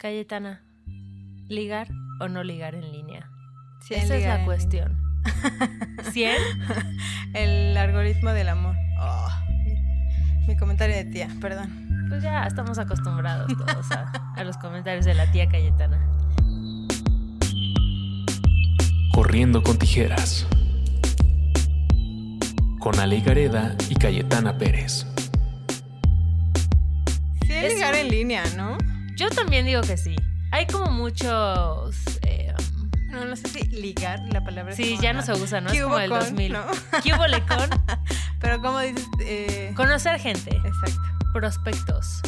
Cayetana, ¿ligar o no ligar en línea? Sí, Esa es la cuestión. ¿100? línea. El algoritmo del amor. Oh, mi, comentario de tía, perdón. Pues ya estamos acostumbrados todos a, a los comentarios de la tía Cayetana. Corriendo con tijeras. Con Ale Gareda y Cayetana Pérez. Sí, Es ligar un- en línea, ¿no? Yo también digo que sí. Hay como muchos... eh, No, no sé si ligar la palabra. sí, ya no se usa, ¿no? Es ¿Qué como el con? 2000. ¿no? ¿Qué hubo con? Pero como dices, eh, Conocer gente. exacto, Prospectos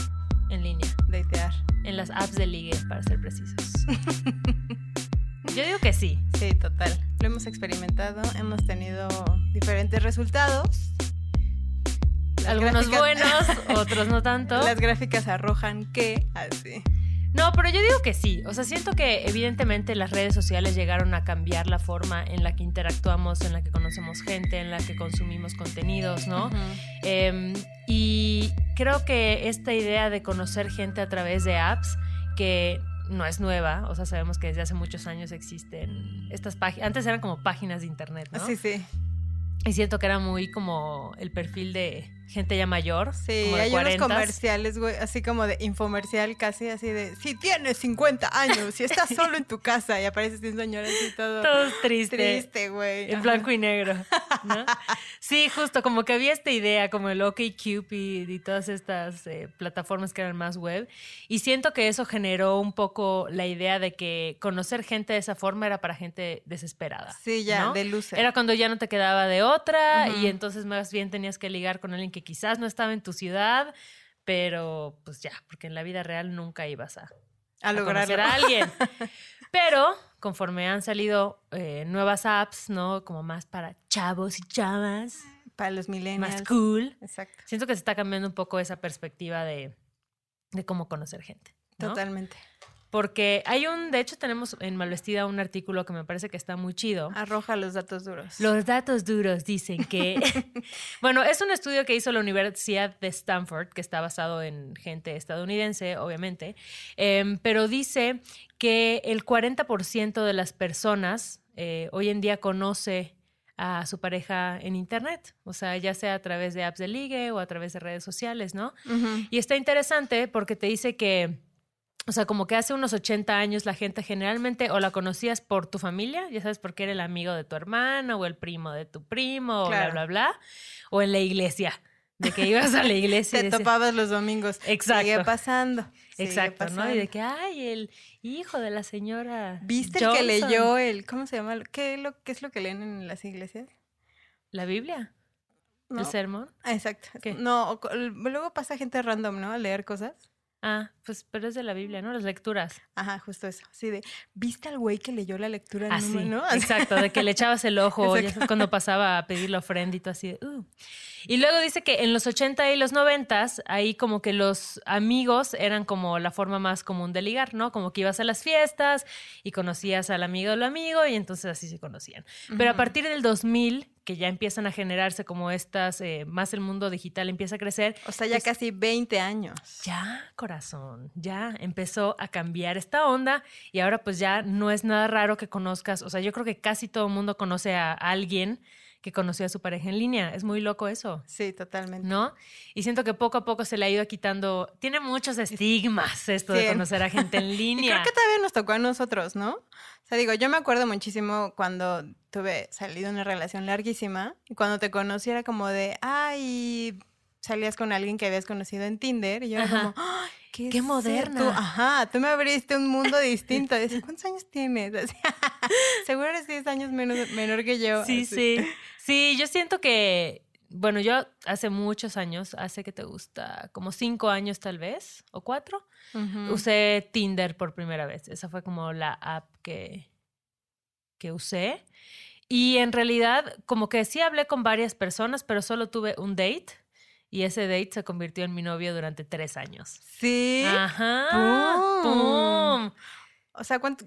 en línea. datear. En las apps de ligue, para ser precisos. Yo digo que sí. Sí, total. Lo hemos experimentado, hemos tenido diferentes resultados. Algunos gráficas- buenos, otros no tanto. Las gráficas arrojan que así. No, pero yo digo que sí. O sea, siento que evidentemente las redes sociales llegaron a cambiar la forma en la que interactuamos, en la que conocemos gente, en la que consumimos contenidos, ¿no? Eh, y creo que esta idea de conocer gente a través de apps, que no es nueva, o sea, sabemos que desde hace muchos años existen estas páginas, antes eran como páginas de internet, ¿no? Sí, sí. Y siento que era muy como el perfil de gente ya mayor, Sí, como de hay unos 40s. comerciales, güey, así como de infomercial, casi así de, si tienes 50 años, si estás solo en tu casa y apareces un señor así todo, Todos tristes. triste, güey. En Ajá. blanco y negro, ¿no? Sí, justo, como que había esta idea, como el OkCupid y todas estas eh, plataformas que eran más web. Y siento que eso generó un poco la idea de que conocer gente de esa forma era para gente desesperada. Sí, ya, ¿no? de luces. Era cuando ya no te quedaba de otra y entonces más bien tenías que ligar con alguien que quizás no estaba en tu ciudad, pero pues ya, porque en la vida real nunca ibas a, a a lograrlo. conocer a alguien. Pero conforme han salido eh, nuevas apps, ¿no? Como más para chavos y chavas, Para los millennials. más cool. Exacto, Siento que se está cambiando un poco esa perspectiva de, de cómo conocer gente. ¿no? totalmente. Porque hay un, de hecho tenemos en Malvestida un artículo que me parece que está muy chido. Arroja los datos duros. Los datos duros dicen que, bueno, es un estudio que hizo la Universidad de Stanford, que está basado en gente estadounidense, obviamente, em, pero dice que el 40% de las personas eh, hoy en día conoce a su pareja en Internet, o sea, ya sea a través de apps de ligue o a través de redes sociales, ¿no? Y está interesante porque te dice que, o sea, como que hace unos 80 años la gente generalmente o la conocías por tu familia, ya sabes, porque era el amigo de tu hermano o el primo de tu primo, o bla, bla, bla, o en la iglesia, de que ibas a la iglesia y Te decías- topabas los domingos. Exacto. Sigue pasando. sigue Exacto, ¿no? Y de que, ay, el hijo de la señora. ¿Viste el que Johnson". leyó el, ¿cómo se llama? ¿Qué, lo, ¿Qué es lo que leen en las iglesias? ¿La Biblia? ¿No? ¿El sermón? Ah, exacto. ¿Qué? No, luego pasa gente random, ¿no? A leer cosas. Ah, pues, pero es de la Biblia, ¿no? Las lecturas. Ajá, justo eso. Sí, de, ¿viste al güey que leyó la lectura? en Así, ¿no? exacto, de que le echabas el ojo, ya Exacto. sabes, cuando pasaba a pedir la ofrenda y todo así. de, "Uh". Y luego dice que en los 80 y los 90, ahí como que los amigos eran como la forma más común de ligar, ¿no? Como que ibas a las fiestas y conocías al amigo del amigo y entonces así se conocían. Pero a partir del 2000, que ya empiezan a generarse como estas, eh, más el mundo digital empieza a crecer, O sea, ya pues- casi 20 años. ya, corazón, ya empezó a cambiar esta onda y ahora pues ya no es nada raro que conozcas, o sea, yo creo que casi todo el mundo conoce a alguien que conoció a su pareja en línea, es muy loco eso. Sí, totalmente. ¿No? Y siento que poco a poco se le ha ido quitando. Tiene muchos estigmas esto de Sí. conocer a gente en Y línea. creo que todavía nos tocó a nosotros, ¿no? O sea, digo, yo me acuerdo muchísimo cuando tuve salido una relación larguísima y cuando te conocí era como de, ay, salías con alguien que habías conocido en Tinder y yo era como, "Ay, ¿qué, Qué moderna. Tú, ajá, tú me abriste un mundo distinto. Y ¿cuántos años tienes? Así, Seguro eres 10 años menos, menor que yo. Sí, así. sí. Sí, yo siento que, bueno, yo hace muchos años, hace que te gusta, como cinco años tal vez, o cuatro, Ujú. usé Tinder por primera vez. Esa fue como la app que, que usé. Y en realidad, como que sí hablé con varias personas, pero solo tuve un date. Y ese date se convirtió en mi novio durante tres años. Sí. Ajá. ¡Pum! ¡Pum! O sea, ¿cuánto?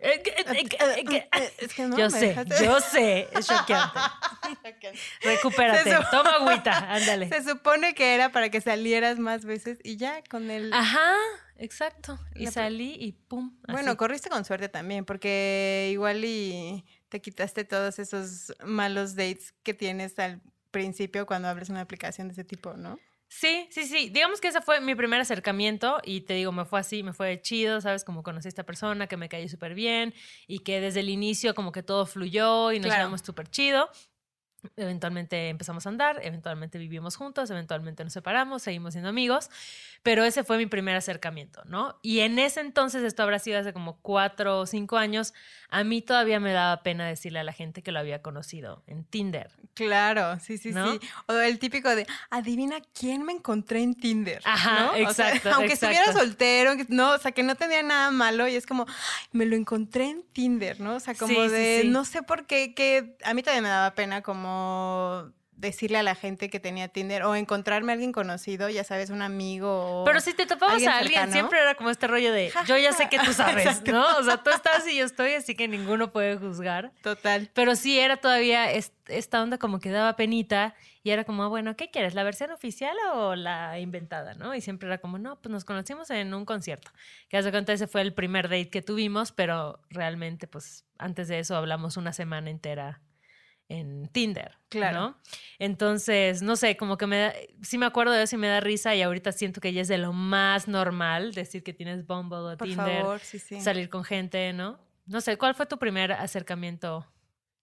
Es que no, Yo sé, dejaste- yo sé. Es choqueante. Recupérate. Toma agüita. Ándale. Se supone que era para que salieras más veces y ya con el... Ajá. exacto. Y salí y pum. Bueno, corriste con suerte también, porque igual y te quitaste todos esos malos dates que tienes al principio cuando abres una aplicación de ese tipo, ¿no? Sí, sí, sí. Digamos que ese fue mi primer acercamiento y te digo, me fue así, me fue chido, ¿sabes? Como conocí a esta persona que me cayó súper bien y que desde el inicio como que todo fluyó y nos Claro. llevamos súper chido. Eventualmente empezamos a andar, eventualmente vivimos juntos, eventualmente nos separamos, seguimos siendo amigos, pero ese fue mi primer acercamiento, ¿no? Y en ese entonces, esto habrá sido hace como cuatro o cinco años, a mí todavía me daba pena decirle a la gente que lo había conocido en Tinder. Claro, sí, sí, ¿No? sí. O el típico de, adivina quién me encontré en Tinder. Ajá, ¿no? O sea, exacto, aunque estuviera exacto. soltero, aunque- no, o sea, que no tenía nada malo y es como, "Ay, me lo encontré en Tinder, ¿no? O sea, como Sí, sí, de, sí. no sé por qué, que a mí también me daba pena como decirle a la gente que tenía Tinder o encontrarme a alguien conocido, ya sabes, un amigo Pero si te topabas alguien a alguien, cercano. siempre era como este rollo de yo ya sé que tú sabes. ¿no? O sea, tú estás y yo estoy, así que ninguno puede juzgar. Total. Pero sí era todavía es- esta onda como que daba penita y era como, bueno, ¿qué quieres? ¿La versión oficial o la inventada, no? Y siempre era como, no, pues nos conocimos en un concierto. Que hace cuenta ese fue el primer date que tuvimos, pero realmente, pues antes de eso hablamos una semana entera en Tinder, Claro. ¿no? Entonces, no sé, como que me da, sí me acuerdo de eso y me da risa y ahorita siento que ya es de lo más normal decir que tienes Bumble o Por Tinder, favor, sí, sí. salir con gente, ¿no? No sé, ¿cuál fue tu primer acercamiento?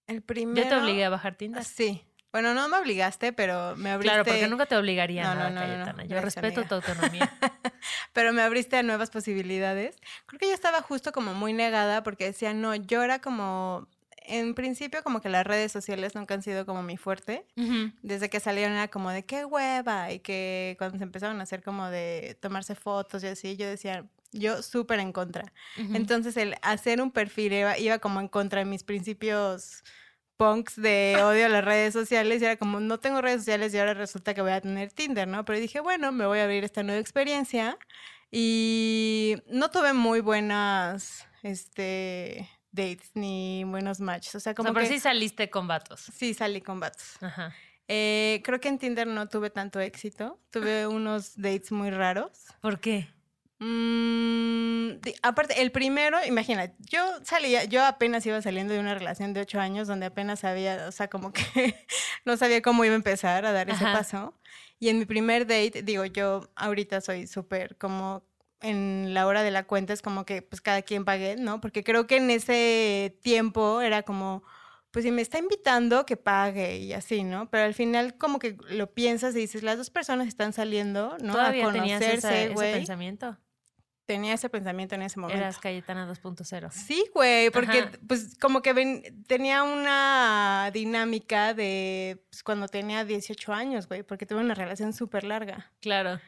El primero. Yo te obligué a bajar Tinder. Sí. Bueno, no me obligaste, pero me abriste. Claro, porque nunca te obligaría No, a nada, no, no, no, no. Cayetana. Yo Gracias, respeto amiga. tu autonomía. pero me abriste a nuevas posibilidades. Creo que yo estaba justo como muy negada porque decía, no, yo era como, en principio como que las redes sociales nunca han sido como mi fuerte. Ujú. Desde que salieron era como de qué hueva y que cuando se empezaron a hacer como de tomarse fotos y así, yo decía, yo súper en contra. Ujú. Entonces el hacer un perfil iba, iba como en contra de mis principios punks de odio a las redes sociales y era como no tengo redes sociales y ahora resulta que voy a tener Tinder, ¿no? Pero dije, bueno, me voy a abrir esta nueva experiencia y no tuve muy buenas este dates ni buenos matches, o sea, O como sea, pero que sí saliste con vatos. sí salí con vatos. Ajá. Eh, creo que en Tinder no tuve tanto éxito, tuve unos dates muy raros. ¿Por qué? Mm, aparte, el primero, imagina, yo salía, yo apenas iba saliendo de una relación de ocho años donde apenas sabía, o sea, como que no sabía cómo iba a empezar a dar ese Ajá. paso. Y en mi primer date, digo, yo ahorita soy súper como en la hora de la cuenta es como que pues cada quien pague, ¿no? Porque creo que en ese tiempo era como, pues si me está invitando, que pague y así, ¿no? Pero al final como que lo piensas y dices, las dos personas están saliendo, ¿no? ¿Todavía a conocerse, ese güey. pensamiento? Tenía ese pensamiento en ese momento. Eras Cayetana 2.0. Sí, güey, porque Ajá. pues como que ven- tenía una dinámica de pues, cuando tenía 18 años, güey, porque tuve una relación súper larga. Claro.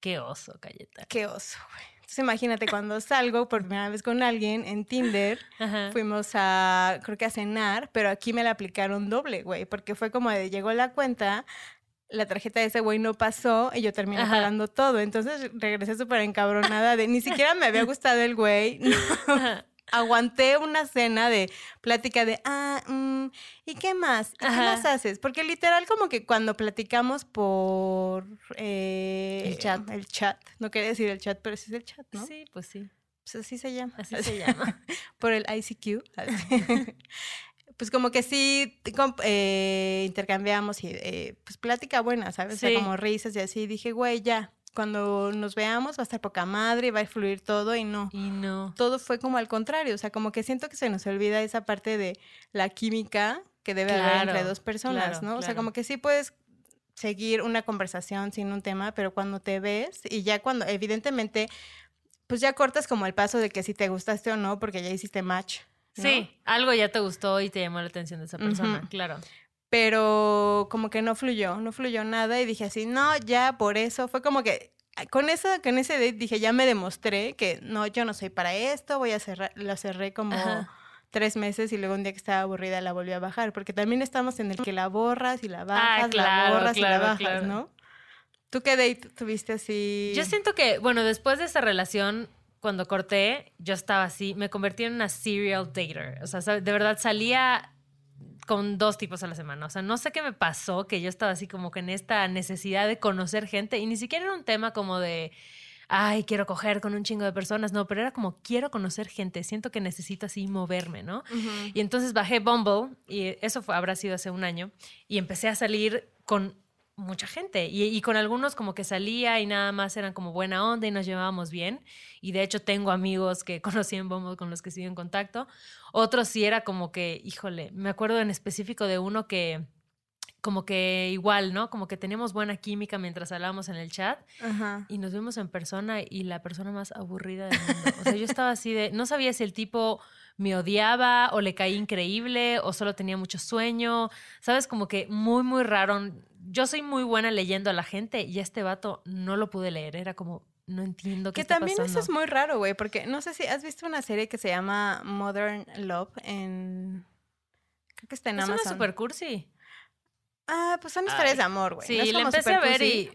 Qué oso, Cayetana. Qué oso, güey. Entonces imagínate cuando salgo por primera vez con alguien en Tinder, Ajá. fuimos a, creo que a cenar, pero aquí me la aplicaron doble, güey, porque fue como de llegó la cuenta, la tarjeta de ese güey no pasó y yo terminé Ajá. pagando todo. Entonces regresé súper encabronada de ni siquiera me había gustado el güey. Ajá. Aguanté una cena de plática de, ah, mm, ¿y qué más? ¿Y qué más haces? Porque literal como que cuando platicamos por eh, El chat. el chat, no quería decir el chat, pero sí es el chat, ¿no? Sí, pues sí. Pues así se llama. Así se llama. por el ICQ. pues como que sí eh, intercambiamos y eh, pues plática buena, ¿sabes? O sea, como risas y así. Dije, güey, ya, cuando nos veamos va a estar poca madre, va a fluir todo y no Y no. todo fue como al contrario, o sea, como que siento que se nos olvida esa parte de la química que debe haber entre dos personas, claro, ¿no? O sea, como que sí puedes seguir una conversación sin un tema, pero cuando te ves y ya cuando, evidentemente, pues ya cortas como el paso de que si te gustaste o no, porque ya hiciste match. ¿no? Sí, algo ya te gustó y te llamó la atención de esa persona, claro. Pero como que no fluyó, no fluyó nada y dije así, no, ya por eso, fue como que con eso, con ese date dije, ya me demostré que no, yo no soy para esto, voy a cerrar, lo cerré como Ajá. tres meses y luego un día que estaba aburrida la volví a bajar, porque también estamos en el que la borras y la bajas, Ah, claro, la borras y la bajas, claro. ¿no? ¿Tú qué date tuviste así? Yo siento que, bueno, después de esa relación, cuando corté, yo estaba así, me convertí en una serial dater. O sea, de verdad salía con dos tipos a la semana. O sea, no sé qué me pasó, que yo estaba así como que en esta necesidad de conocer gente y ni siquiera era un tema como de, ay, quiero coger con un chingo de personas, no, pero era como, quiero conocer gente, siento que necesito así moverme, ¿no? Y entonces bajé Bumble, y eso fue, habrá sido hace un año, y empecé a salir con mucha gente y, y, con algunos como que salía y nada más eran como buena onda y nos llevábamos bien y de hecho tengo amigos que conocí en Bumble con los que sigo en contacto otros sí era como que híjole me acuerdo en específico de uno que como que igual, ¿no? Como que teníamos buena química mientras hablábamos en el chat Ajá. y nos vimos en persona y la persona más aburrida del mundo. O sea, yo estaba así de, no sabía si el tipo me odiaba o le caía increíble o solo tenía mucho sueño, ¿sabes? Como que muy, muy raro. Yo soy muy buena leyendo a la gente y este vato no lo pude leer, era como, no entiendo qué Que está también pasando. eso es muy raro, güey, porque no sé si has visto una serie que se llama Modern Love en... Creo que está en Es una Amazon. super cursi. Ah, pues son historias Ay, de amor, güey. Sí, No es le empecé a ver y...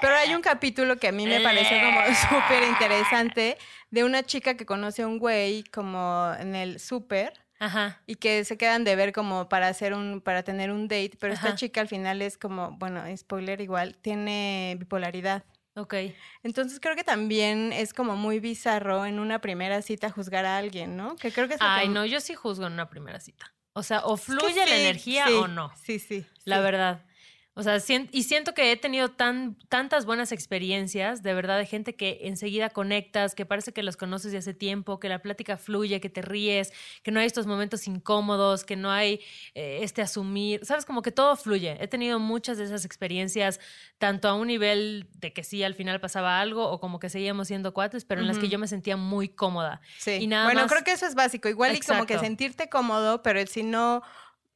Pero hay un capítulo que a mí me pareció como súper interesante de una chica que conoce a un güey como en el súper Ajá. y que se quedan de ver como para hacer un para tener un date, pero esta chica al final es como, bueno, spoiler igual, tiene bipolaridad. Ok. Entonces creo que también es como muy bizarro en una primera cita juzgar a alguien, ¿no? Que creo que es Ay, que- no, yo sí juzgo en una primera cita. O sea, o es que fluye la energía sí, o no. Sí, sí. La sí. verdad. O sea, y siento que he tenido tan, tantas buenas experiencias, de verdad, de gente que enseguida conectas, que parece que los conoces de hace tiempo, que la plática fluye, que te ríes, que no hay estos momentos incómodos, que no hay eh, este asumir, sabes, como que todo fluye. He tenido muchas de esas experiencias, tanto a un nivel de que sí al final pasaba algo o como que seguíamos siendo cuates, pero en las que yo me sentía muy cómoda. Sí. Y nada bueno, más- creo que eso es básico. Igual y como que Exacto. sentirte cómodo, pero si no,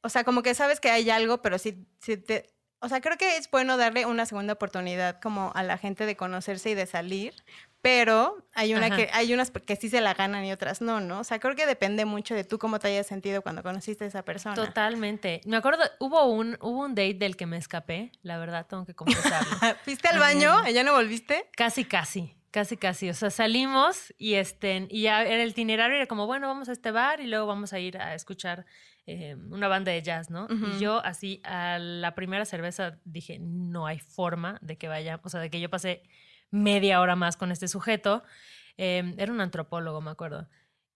o sea, como que sabes que hay algo, pero si, si te, o sea, creo que es bueno darle una segunda oportunidad como a la gente de conocerse y de salir, pero hay una Ajá. que hay unas que sí se la ganan y otras no, ¿no? O sea, creo que depende mucho de tú cómo te hayas sentido cuando conociste a esa persona. Totalmente. Me acuerdo, hubo un, hubo un date del que me escapé, la verdad, tengo que confesarlo. ¿Fuiste al baño? ¿Ya no volviste? Casi, casi, casi, casi. O sea, salimos y este, y ya era el itinerario, era como, bueno, vamos a este bar y luego vamos a ir a escuchar eh, una banda de jazz, ¿no? Y yo así a la primera cerveza dije, no hay forma de que vaya, o sea, de que yo pasé media hora más con este sujeto. Eh, era un antropólogo, me acuerdo.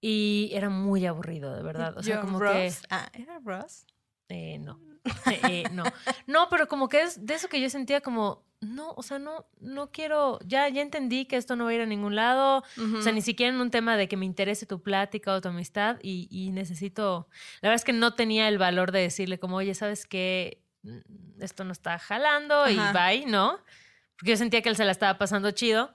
Y era muy aburrido, de verdad. O sea, Yo, como Ross. que... Ah, ¿era Ross? Eh, no. Eh, eh, no. No, pero como que es de eso que yo sentía como, no, o sea, no, no quiero, ya, ya entendí que esto no va a ir a ningún lado. O sea, ni siquiera en un tema de que me interese tu plática o tu amistad y, y necesito, la verdad es que no tenía el valor de decirle como, oye, ¿sabes qué? Esto no está jalando y bye, ¿no? Porque yo sentía que él se la estaba pasando chido.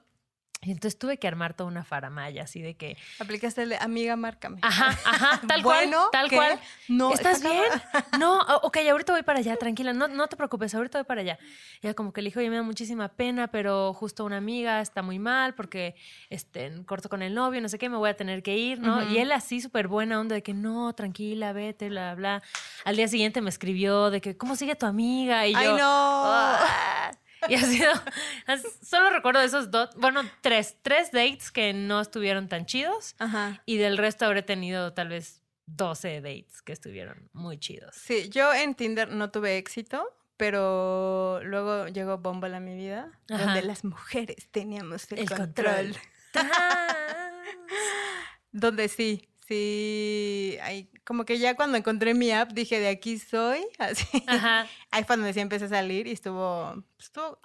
Y entonces tuve que armar toda una faramaya así de que, Aplicaste el de amiga, márcame. ajá, ajá, tal Bueno, cual, tal ¿qué? cual. No, ¿Estás está bien? No, ok, ahorita voy para allá, tranquila, no, no te preocupes, ahorita voy para allá. Y ella como que le dijo, oye, me da muchísima pena, pero justo una amiga está muy mal porque este, corto con el novio, no sé qué, me voy a tener que ir, ¿no? Ujú. Y él así súper buena onda de que no, tranquila, vete, bla, bla. Al día siguiente me escribió de que, ¿cómo sigue tu amiga? Y Ay, yo, no. "Ah". Y ha sido, solo recuerdo esos dos, bueno, tres, tres dates que no estuvieron tan chidos Ajá. y del resto habré tenido tal vez 12 dates que estuvieron muy chidos. Sí, yo en Tinder no tuve éxito, pero luego llegó Bumble a mi vida, Ajá. donde las mujeres teníamos el, El control. control. Donde sí, sí, ahí, como que ya cuando encontré mi app dije, de aquí soy, así. Ajá. Ahí fue donde sí empecé a salir y estuvo, estuvo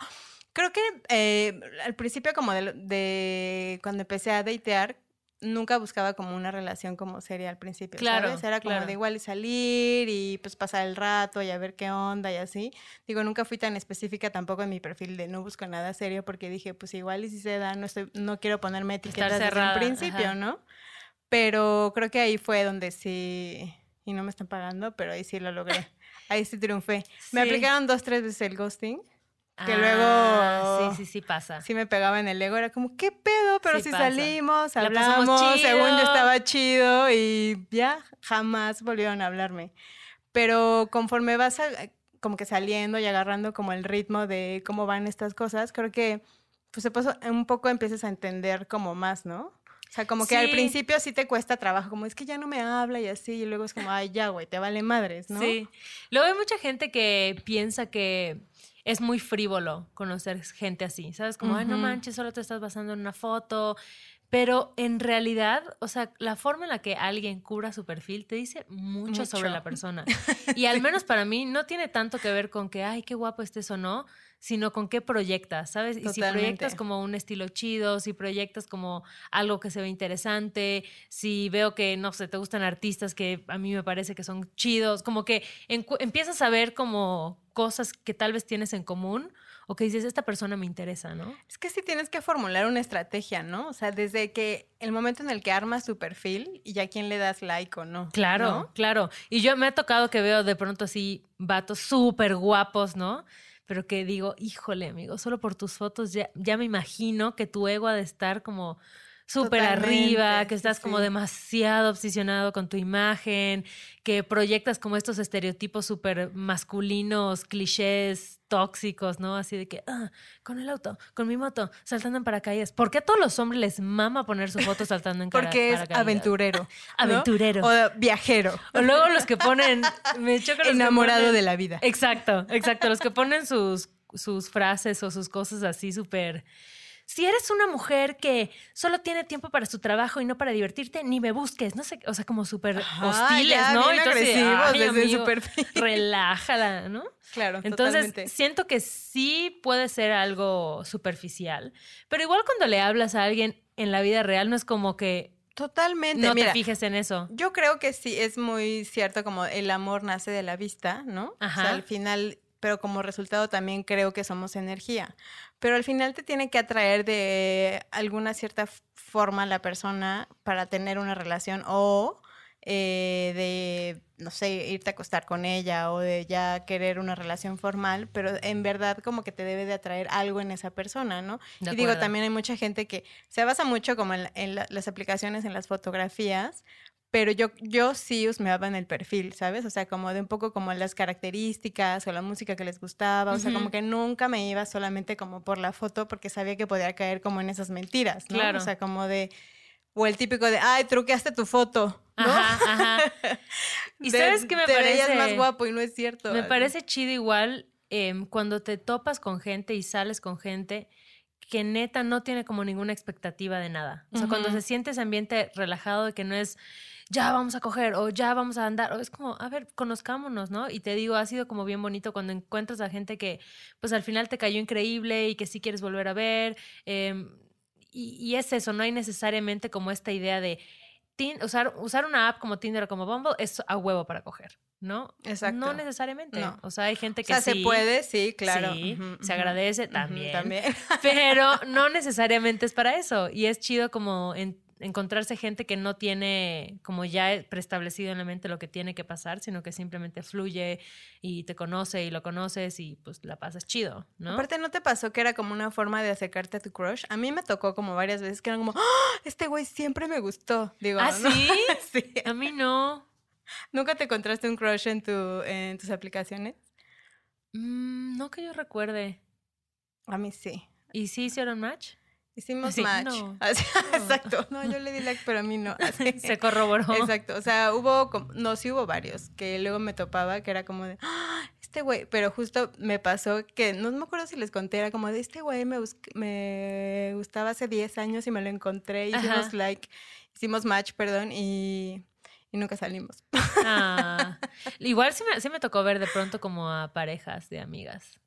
creo que eh, al principio como de, de cuando empecé a datear, nunca buscaba como una relación como seria al principio, Claro, ¿sabes? Era como claro. de igual y salir y pues pasar el rato y a ver qué onda y así. Digo, nunca fui tan específica tampoco en mi perfil de no busco nada serio porque dije, pues igual y si se da, no estoy, no quiero ponerme etiquetas desde cerrada, el principio, ajá. ¿no? Pero creo que ahí fue donde sí, y no me están pagando, pero ahí sí lo logré. Ahí sí triunfé. Me Sí. aplicaron dos, tres veces el ghosting. Que Ah, luego- Sí, sí, sí pasa. Sí me pegaba en el ego. Era como, ¿qué pedo? Pero Sí si pasa. salimos, hablamos, según yo estaba chido y ya jamás volvieron a hablarme. Pero conforme vas a- como que saliendo y agarrando como el ritmo de cómo van estas cosas, creo que pues un poco empiezas a entender como más, ¿no? O sea, como que al principio sí te cuesta trabajo, como es que ya no me habla y así, y luego es como, ay, ya, güey, te vale madres, ¿no? Sí. Luego hay mucha gente que piensa que es muy frívolo conocer gente así, ¿sabes? Como, ay, no manches, solo te estás basando en una foto. Pero en realidad, o sea, la forma en la que alguien cura su perfil te dice mucho, sobre la persona. Y al menos para mí no tiene tanto que ver con que, ay, qué guapo estés o no, sino con qué proyectas, ¿sabes? Y si proyectas como un estilo chido, si proyectas como algo que se ve interesante, si veo que, no sé, te gustan artistas que a mí me parece que son chidos, como que empiezas a ver como cosas que tal vez tienes en común o que dices, esta persona me interesa, ¿no? Es que sí tienes que formular una estrategia, ¿no? O sea, desde que el momento en el que armas tu perfil y ya a quién le das like o no. Claro, ¿no? claro. Y yo me ha tocado que veo de pronto así vatos súper guapos, ¿no? Pero que digo, híjole, amigo, solo por tus fotos ya, ya me imagino que tu ego ha de estar como súper arriba, que sí, estás como demasiado obsesionado con tu imagen, que proyectas como estos estereotipos súper masculinos, clichés, tóxicos, ¿no? Así de que, ah, con el auto, con mi moto, saltando en paracaídas. ¿Por qué a todos los hombres les mama poner su foto saltando en cara- Porque es paracaídas? aventurero. ¿no? Aventurero. O viajero. O luego los que ponen. Me los que Enamorado ponen- de la vida. Exacto, exacto. Los que ponen sus, sus frases o sus cosas así súper. Si eres una mujer que solo tiene tiempo para su trabajo y no para divertirte, ni me busques. No sé, o sea, como súper hostiles, ya, ¿no? bien de, agresivos "Ay, desde su amigo, perfil". Relájala, ¿no? Claro, Entonces, totalmente. siento que sí puede ser algo superficial, pero igual cuando le hablas a alguien en la vida real, no es como que Totalmente. no Mira, te fijes en eso. Yo creo que sí es muy cierto como el amor nace de la vista, ¿no? O Ajá. sea, al final, pero como resultado también creo que somos energía. Pero al final te tiene que atraer de alguna cierta forma la persona para tener una relación o eh, de, no sé, irte a acostar con ella o de ya querer una relación formal, pero en verdad como que te debe de atraer algo en esa persona, ¿no? De y digo, también hay mucha gente que se basa mucho como en, en la- las aplicaciones, en las fotografías, pero yo, yo sí husmeaba en el perfil, ¿sabes? O sea, como de un poco como las características o la música que les gustaba, o sea, como que nunca me iba solamente como por la foto porque sabía que podía caer como en esas mentiras, ¿no? Claro. O sea, como de, o el típico de, ay, truqueaste tu foto, ¿no? Ajá, ajá. ¿Y De- sabes qué me te parece? más guapo y no es cierto. Me parece chido igual em, cuando te topas con gente y sales con gente que neta no tiene como ninguna expectativa de nada. O sea, cuando se siente ese ambiente relajado de que no es ya vamos a coger o ya vamos a andar, o es como, a ver, conozcámonos, ¿no? Y te digo, ha sido como bien bonito cuando encuentras a gente que pues al final te cayó increíble y que sí quieres volver a ver. em, y, y es eso, no hay necesariamente como esta idea de usar, usar una app como Tinder o como Bumble es a huevo para coger, ¿no? Exacto. No necesariamente. No. O sea, hay gente O que sea, sí. se puede, sí, claro. sí, se agradece también. También. Pero no necesariamente es para eso. Y es chido como en- encontrarse gente que no tiene como ya preestablecido en la mente lo que tiene que pasar, sino que simplemente fluye y te conoce y lo conoces y pues la pasas chido, ¿no? Aparte, ¿no te pasó que era como una forma de acercarte a tu crush? A mí me tocó como varias veces que eran como, ¡Ah! este güey siempre me gustó. Digo, ¿Ah, ¿no? sí? sí. A mí no. ¿Nunca te encontraste un crush en, tu, en tus aplicaciones? Mm, no que yo recuerde. A mí sí. ¿Y sí hicieron match? Hicimos match. no. Así- Exacto. No, yo le di like, pero a mí no. Así. Se corroboró. Exacto. O sea, hubo, no, sí hubo varios que luego me topaba que era como de, "Ah, este güey, pero justo me pasó que, no me acuerdo si les conté, era como de, este güey me, me gustaba hace 10 años y me lo encontré, hicimos Ajá. like, hicimos match, perdón, y, y nunca salimos. Ah, igual sí me, sí me tocó ver de pronto como a parejas de amigas.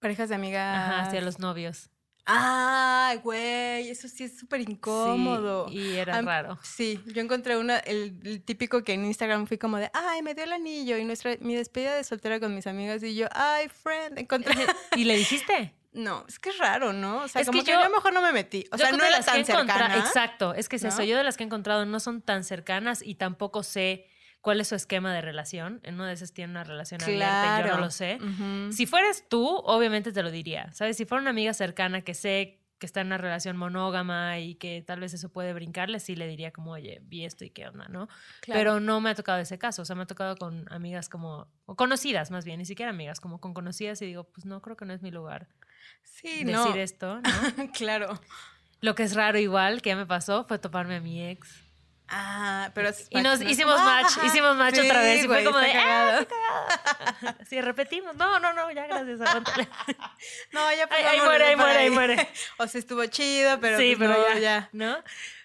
Parejas de amigas. Ajá, hacia los novios. Ay, güey, eso sí es súper Sí, incómodo. y era raro. Sí, yo encontré una, el, el típico que en Instagram fui como de, ay, me dio el anillo y nuestra, mi despedida de soltera con mis amigas y yo, ay, friend, encontré. ¿Y le dijiste? No, es que es raro, ¿no? O sea, Es que como que yo- yo, mejor no me metí. O sea, no era tan cercana. Exacto, es que es eso. ¿no? Yo de las que he encontrado no son tan cercanas y tampoco sé cuál es su esquema de relación. En una de esas tiene una relación abierta y yo no lo sé. Si fueras tú, obviamente te lo diría. ¿Sabes? Si fuera una amiga cercana que sé que está en una relación monógama y que tal vez eso puede brincarle, sí le diría como, oye, vi esto y qué onda, ¿no? Claro. Pero no me ha tocado ese caso. O sea, me ha tocado con amigas como, o conocidas más bien, ni siquiera amigas, como con conocidas y digo, pues no, creo que no es mi lugar sí, decir no. esto, ¿no? claro. Lo que es raro igual, que ya me pasó, fue toparme a mi ex. Ah, pero es Y nos hicimos Ah, match, hicimos match Sí, otra vez. Y güey, fue como de, ¡ah, cagado. Sí, repetimos. No, no, no, ya gracias. No, ya Ahí, ahí pasamos muere, ahí muere, ahí muere. O sea, estuvo chido, pero, sí, pues, pero no, ya, ya. ¿no?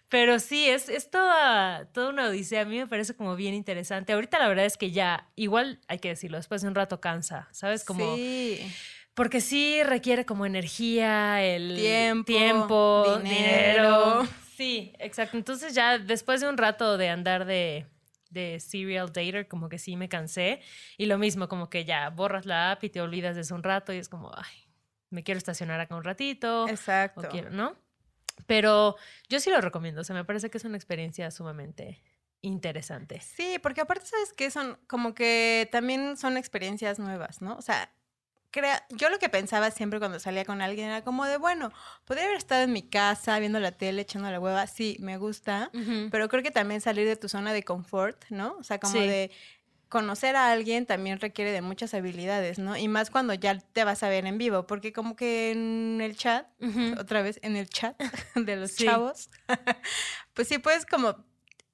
Pero sí, es, es toda, toda una odisea. A mí me parece como bien interesante. Ahorita la verdad es que ya, igual hay que decirlo, después de un rato cansa, ¿sabes? Como, Sí. Porque sí requiere como energía, el Tiempo, tiempo, dinero. dinero. Sí, exacto. Entonces ya después de un rato de andar de, de serial dater, como que sí me cansé. Y lo mismo, como que ya borras la app y te olvidas de eso un rato y es como, ay, me quiero estacionar acá un ratito. Exacto. O quiero, ¿no? Pero yo sí lo recomiendo. O sea, me parece que es una experiencia sumamente interesante. Sí, porque aparte sabes que son como que también son experiencias nuevas, ¿no? O sea, crea, yo lo que pensaba siempre cuando salía con alguien era como de, bueno, podría haber estado en mi casa viendo la tele, echando la hueva, sí, me gusta, pero creo que también salir de tu zona de confort, ¿no? O sea, como Sí. de conocer a alguien también requiere de muchas habilidades, ¿no? Y más cuando ya te vas a ver en vivo, porque como que en el chat, otra vez en el chat de los Sí. chavos, pues sí puedes como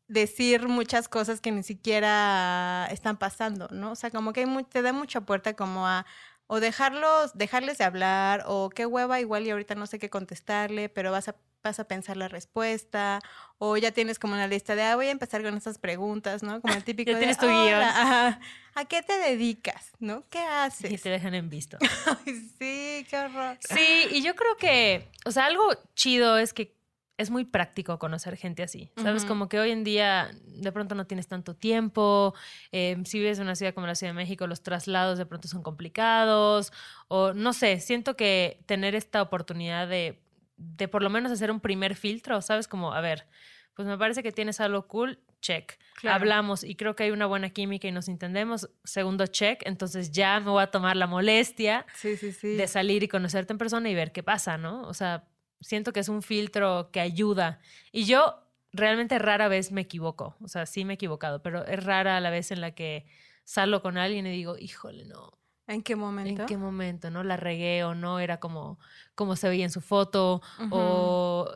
decir muchas cosas que ni siquiera están pasando, ¿no? O sea, como que hay mu- te da mucha puerta como a o dejarlos, dejarles de hablar, o qué hueva, igual y ahorita no sé qué contestarle, pero vas a, vas a pensar la respuesta, o ya tienes como una lista de, ah, voy a empezar con estas preguntas, ¿no? Como el típico de, tienes tu guion. "Hola, ajá, ¿a qué te dedicas? ¿No? ¿Qué Y haces? te dejan en visto. Ay, sí, qué horror. Sí, y yo creo que, o sea, algo chido es que es muy práctico conocer gente así. Sabes, como que hoy en día de pronto no tienes tanto tiempo. eh, si vives en una ciudad como la Ciudad de México, los traslados de pronto son complicados. O no sé, siento que tener esta oportunidad de, de por lo menos hacer un primer filtro, ¿sabes? Como, a ver, pues me parece que tienes algo cool, check. Claro. Hablamos y creo que hay una buena química y nos entendemos, segundo check, entonces ya me voy a tomar la molestia Sí, sí, sí. de salir y conocerte en persona y ver qué pasa, ¿no? O sea, siento que es un filtro que ayuda. Y yo realmente rara vez me equivoco. O sea, sí me he equivocado, pero es rara la vez en la que salgo con alguien y digo, híjole, no. ¿En qué momento? ¿En qué momento? ¿No? La regué o no era como, como se veía en su foto o...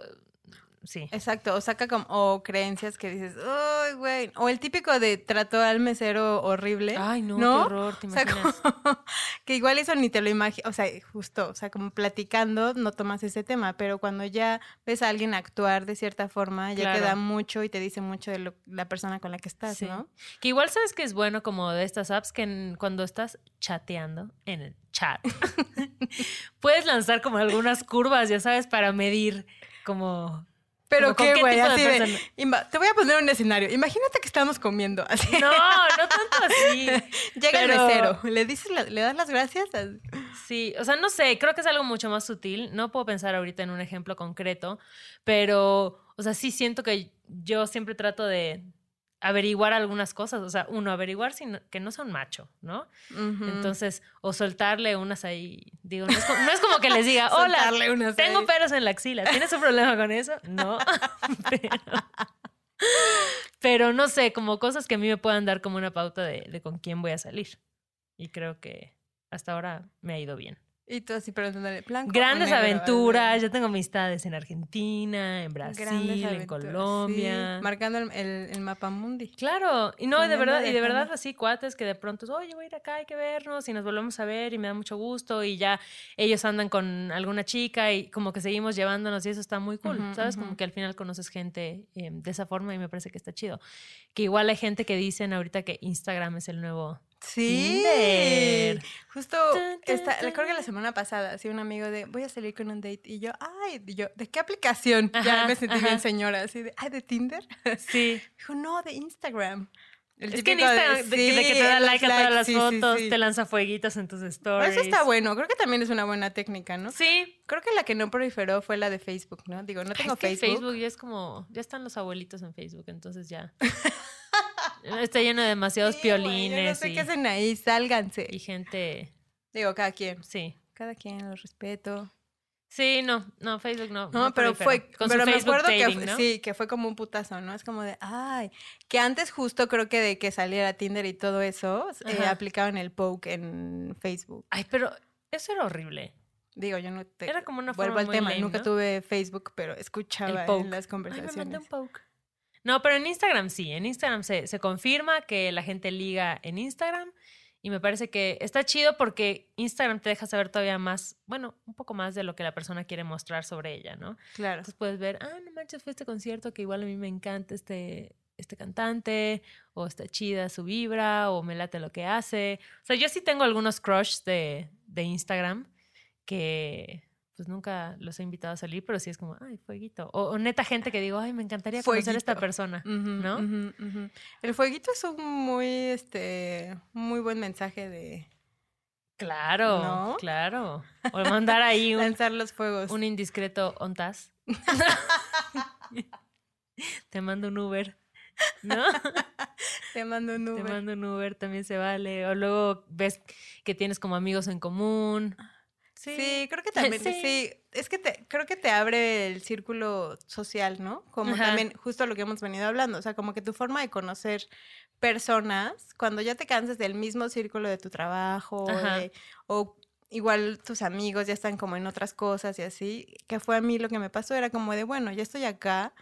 Sí. Exacto, o saca como o creencias que dices, "Ay, güey", o el típico de trató al mesero horrible. Ay, no, ¿no? qué horror, ¿te O sea, imaginas? como- que igual eso ni te lo imaginas, o sea, justo, o sea, como platicando no tomas ese tema, pero cuando ya ves a alguien actuar de cierta forma, ya Claro. queda mucho y te dice mucho de lo- la persona con la que estás, Sí. ¿no? Que igual sabes que es bueno como de estas apps que en- cuando estás chateando en el chat, puedes lanzar como algunas curvas, ya sabes, para medir como... Pero Como, ¿con qué, güey, de así de, te voy a poner un escenario. Imagínate que estamos comiendo, así. No, no tanto así. Llega pero- el mesero, le dices, la- le das las gracias. Sí, o sea, no sé, creo que es algo mucho más sutil. No puedo pensar ahorita en un ejemplo concreto, pero, o sea, sí siento que yo siempre trato de averiguar algunas cosas. O sea, uno, averiguar si no- que no sea un macho, ¿no? Entonces, o soltarle unas ahí. Digo, no es como, no es como que les diga, hola, unas tengo ahí. pelos en la axila. ¿Tienes un problema con eso? No. pero, pero no sé, como cosas que a mí me puedan dar como una pauta de, de con quién voy a salir. Y creo que hasta ahora me ha ido bien. Y tú así preguntándole, blanco o Grandes negro? aventuras. Yo tengo amistades en Argentina, en Brasil, en Colombia. sí, marcando el, el, el mapa mundi. Claro, y no, de verdad, y de verdad así cuates que de pronto, oye, voy a ir acá, hay que vernos y nos volvemos a ver y me da mucho gusto y ya ellos andan con alguna chica y como que seguimos llevándonos y eso está muy cool, ¿sabes? Como que al final conoces gente eh, de esa forma y me parece que está chido. Que igual hay gente que dicen ahorita que Instagram es el nuevo Sí. Tinder. Justo, esta, recuerdo que la semana pasada, así un amigo de, voy a salir con un date. Y yo, ay, y yo, ¿de qué aplicación? ya me sentí ajá. bien señora, así de, ay, ¿de Tinder? Sí. Dijo, no, de Instagram. El Es que en Instagram, de, que- de que te da like a todas las sí, sí, fotos, sí. te lanza fueguitos en tus stories. Eso está bueno, creo que también es una buena técnica, ¿no? Sí. Creo que la que no proliferó fue la de Facebook, ¿no? Digo, no tengo es que Facebook. Facebook ya es como, ya están los abuelitos en Facebook, entonces ya. Está lleno de demasiados Sí, güey, yo piolines no sé y, qué hacen ahí, sálganse. y gente. Digo, cada quien. Sí. Cada quien, lo respeto. Sí, no, no, Facebook no. No, pero fue, Con pero me acuerdo que dating, fue- ¿no? sí, que fue como un putazo, ¿no? Es como de, ay, que antes justo creo que de que saliera Tinder y todo eso, eh, aplicaban el poke en Facebook. Ay, pero eso era horrible. Digo, yo no te Era como una vuelvo forma al muy tema, lame, nunca ¿no? tuve Facebook, pero escuchaba El poke. en las Ay, me mandé conversaciones. un poke. No, pero en Instagram sí. En Instagram se, se confirma que la gente liga en Instagram. Y me parece que está chido porque Instagram te deja saber todavía más, bueno, un poco más de lo que la persona quiere mostrar sobre ella, ¿no? Claro. Entonces puedes ver, ah, no manches, fue este concierto que igual a mí me encanta este, este cantante, o está chida su vibra, o me late lo que hace. O sea, yo sí tengo algunos crushs de, de Instagram que pues nunca los he invitado a salir, pero sí es como, ay, fueguito. O, o neta gente que digo, ay, me encantaría conocer a esta persona, ¿no? El fueguito es un muy, este, muy buen mensaje de Claro, ¿No? claro. O mandar ahí un, lanzar los fuegos. un indiscreto ontas. Te mando un Uber, ¿no? Te mando un Te Uber. mando un Uber, también se vale. O luego ves que tienes como amigos en común. Sí, creo que también, Sí. sí. es que te, creo que te abre el círculo social, ¿no? Como Ajá. también justo lo que hemos venido hablando, o sea, como que tu forma de conocer personas, cuando ya te cansas del mismo círculo de tu trabajo, de- o igual tus amigos ya están como en otras cosas y así, que fue a mí lo que me pasó, era como de, bueno, ya estoy acá.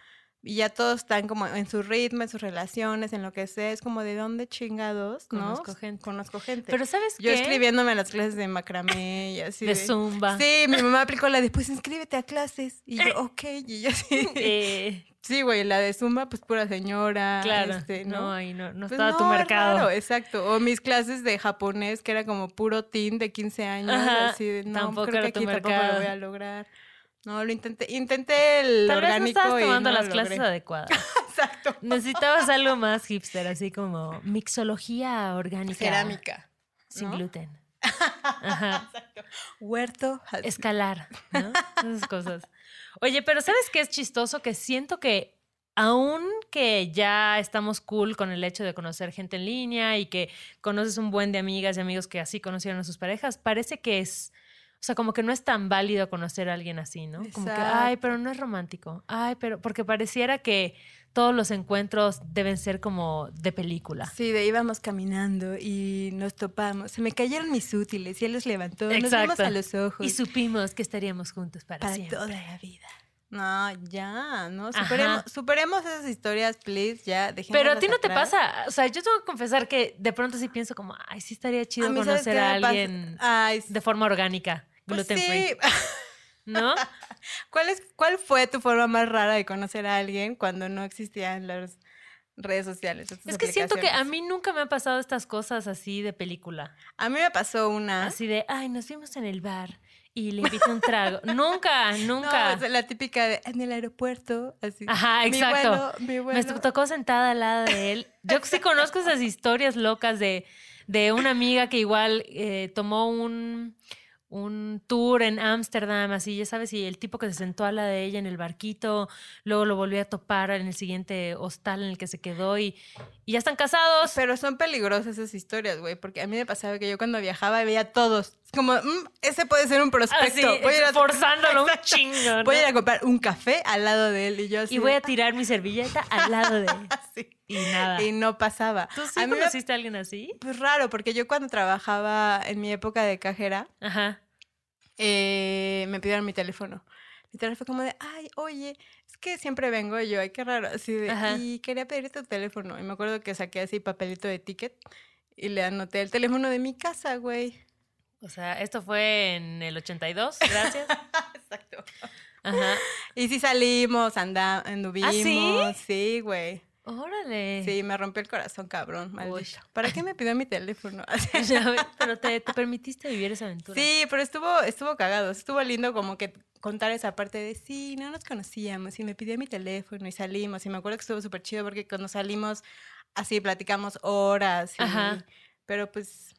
Y ya todos están como en su ritmo, en sus relaciones, en lo que sea. Es como de dónde chingados, ¿no? Conozco gente. Conozco gente. Pero ¿sabes Yo qué? escribiéndome a las clases de macramé y así. de Zumba. Sí, mi mamá aplicó la de, pues inscríbete a clases. Y yo, ok, y yo sí. Eh, Sí, güey, la de Zumba, pues pura señora. claro, este, no, ¿no? ahí no, no Pues estaba tu no, mercado. raro, exacto. O mis clases de japonés, que era como puro teen de 15 años. Ajá, así de, no, tampoco creo era que tu aquí tampoco lo mercado. voy a lograr. No, lo intenté. Intenté el Tal vez no orgánico estabas y tomando no lo las clases logré. adecuadas. Exacto. Necesitabas algo más hipster, así como mixología orgánica. Cerámica. Sin ¿no? gluten. Ajá. Huerto. así. Escalar, ¿no? Esas cosas. Oye, pero ¿sabes qué es chistoso? Que siento que aún que ya estamos cool con el hecho de conocer gente en línea y que conoces un buen de amigas y amigos que así conocieron a sus parejas, parece que es, o sea, como que no es tan válido conocer a alguien así, ¿no? Como que, ay, Exacto. pero no es romántico. Ay, pero porque pareciera que todos los encuentros deben ser como de película. Sí, de íbamos caminando y nos topamos. Se me cayeron mis útiles y él los levantó. Nos vimos Exacto. a los ojos. Y supimos que estaríamos juntos para, para siempre. toda la vida. No, ya, ¿no? Superemos, superemos esas historias, please, ya. Pero a ti no te pasa, o sea, yo tengo que confesar que de pronto sí pienso como, ay, sí estaría chido A mí, ¿sabes conocer a alguien Ay, de forma orgánica, pues gluten free, sí. ¿no? ¿Cuál, es, ¿Cuál fue tu forma más rara de conocer a alguien cuando no existían las redes sociales? Es que siento que a mí nunca me han pasado estas cosas así de película, A mí me pasó una. así de, ay, nos vimos en el bar y le invité un trago. nunca, nunca. No, es la típica de en el aeropuerto, así. Ajá, Mi exacto. Me tocó sentada al lado de él. Yo sí conozco esas historias locas de, de una amiga que igual eh, tomó un, un tour en Ámsterdam, así, ya sabes, y el tipo que se sentó a la de ella en el barquito, luego lo volvió a topar en el siguiente hostal en el que se quedó y, ya están casados. Pero son peligrosas esas historias, güey, porque a mí me pasaba que yo cuando viajaba veía a todos. Como, "Mm, ese puede ser un prospecto. Voy, a ir a, forzándolo un chingo. ¿no? voy a ir a comprar un café al lado de él y yo así. y voy a tirar mi servilleta al lado de él. así. Y nada. Y no pasaba. ¿Tú sí a me, conociste a alguien así? pues raro, porque yo cuando trabajaba en mi época de cajera, Ajá. eh, me pidieron mi teléfono. Literal fue como de, ay, oye, es que siempre vengo yo, ay, qué raro, así de, Ajá. y quería pedirte tu teléfono. Y me acuerdo que saqué así papelito de ticket y le anoté el teléfono de mi casa, güey. O sea, esto fue en el 82, gracias. Exacto. Ajá. Y sí salimos, anda, anduvimos. ¿Ah, sí? Sí, güey. Órale. Sí, me rompió el corazón, cabrón, maldito. Uy. ¿Para qué me pidió mi teléfono? Pero te, te permitiste vivir esa aventura. sí, pero estuvo, estuvo cagado. Estuvo lindo como que contar esa parte de sí, no nos conocíamos y me pidió mi teléfono y salimos. Y me acuerdo que estuvo súper chido porque cuando salimos así platicamos horas. y- Ajá. Pero pues,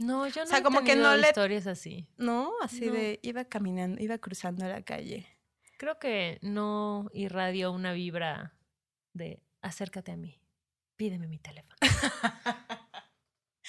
No, yo no sea, he como que no le- historias así. no, así No. de iba caminando, iba cruzando la calle. Creo que no irradió una vibra de acércate a mí, pídeme mi teléfono.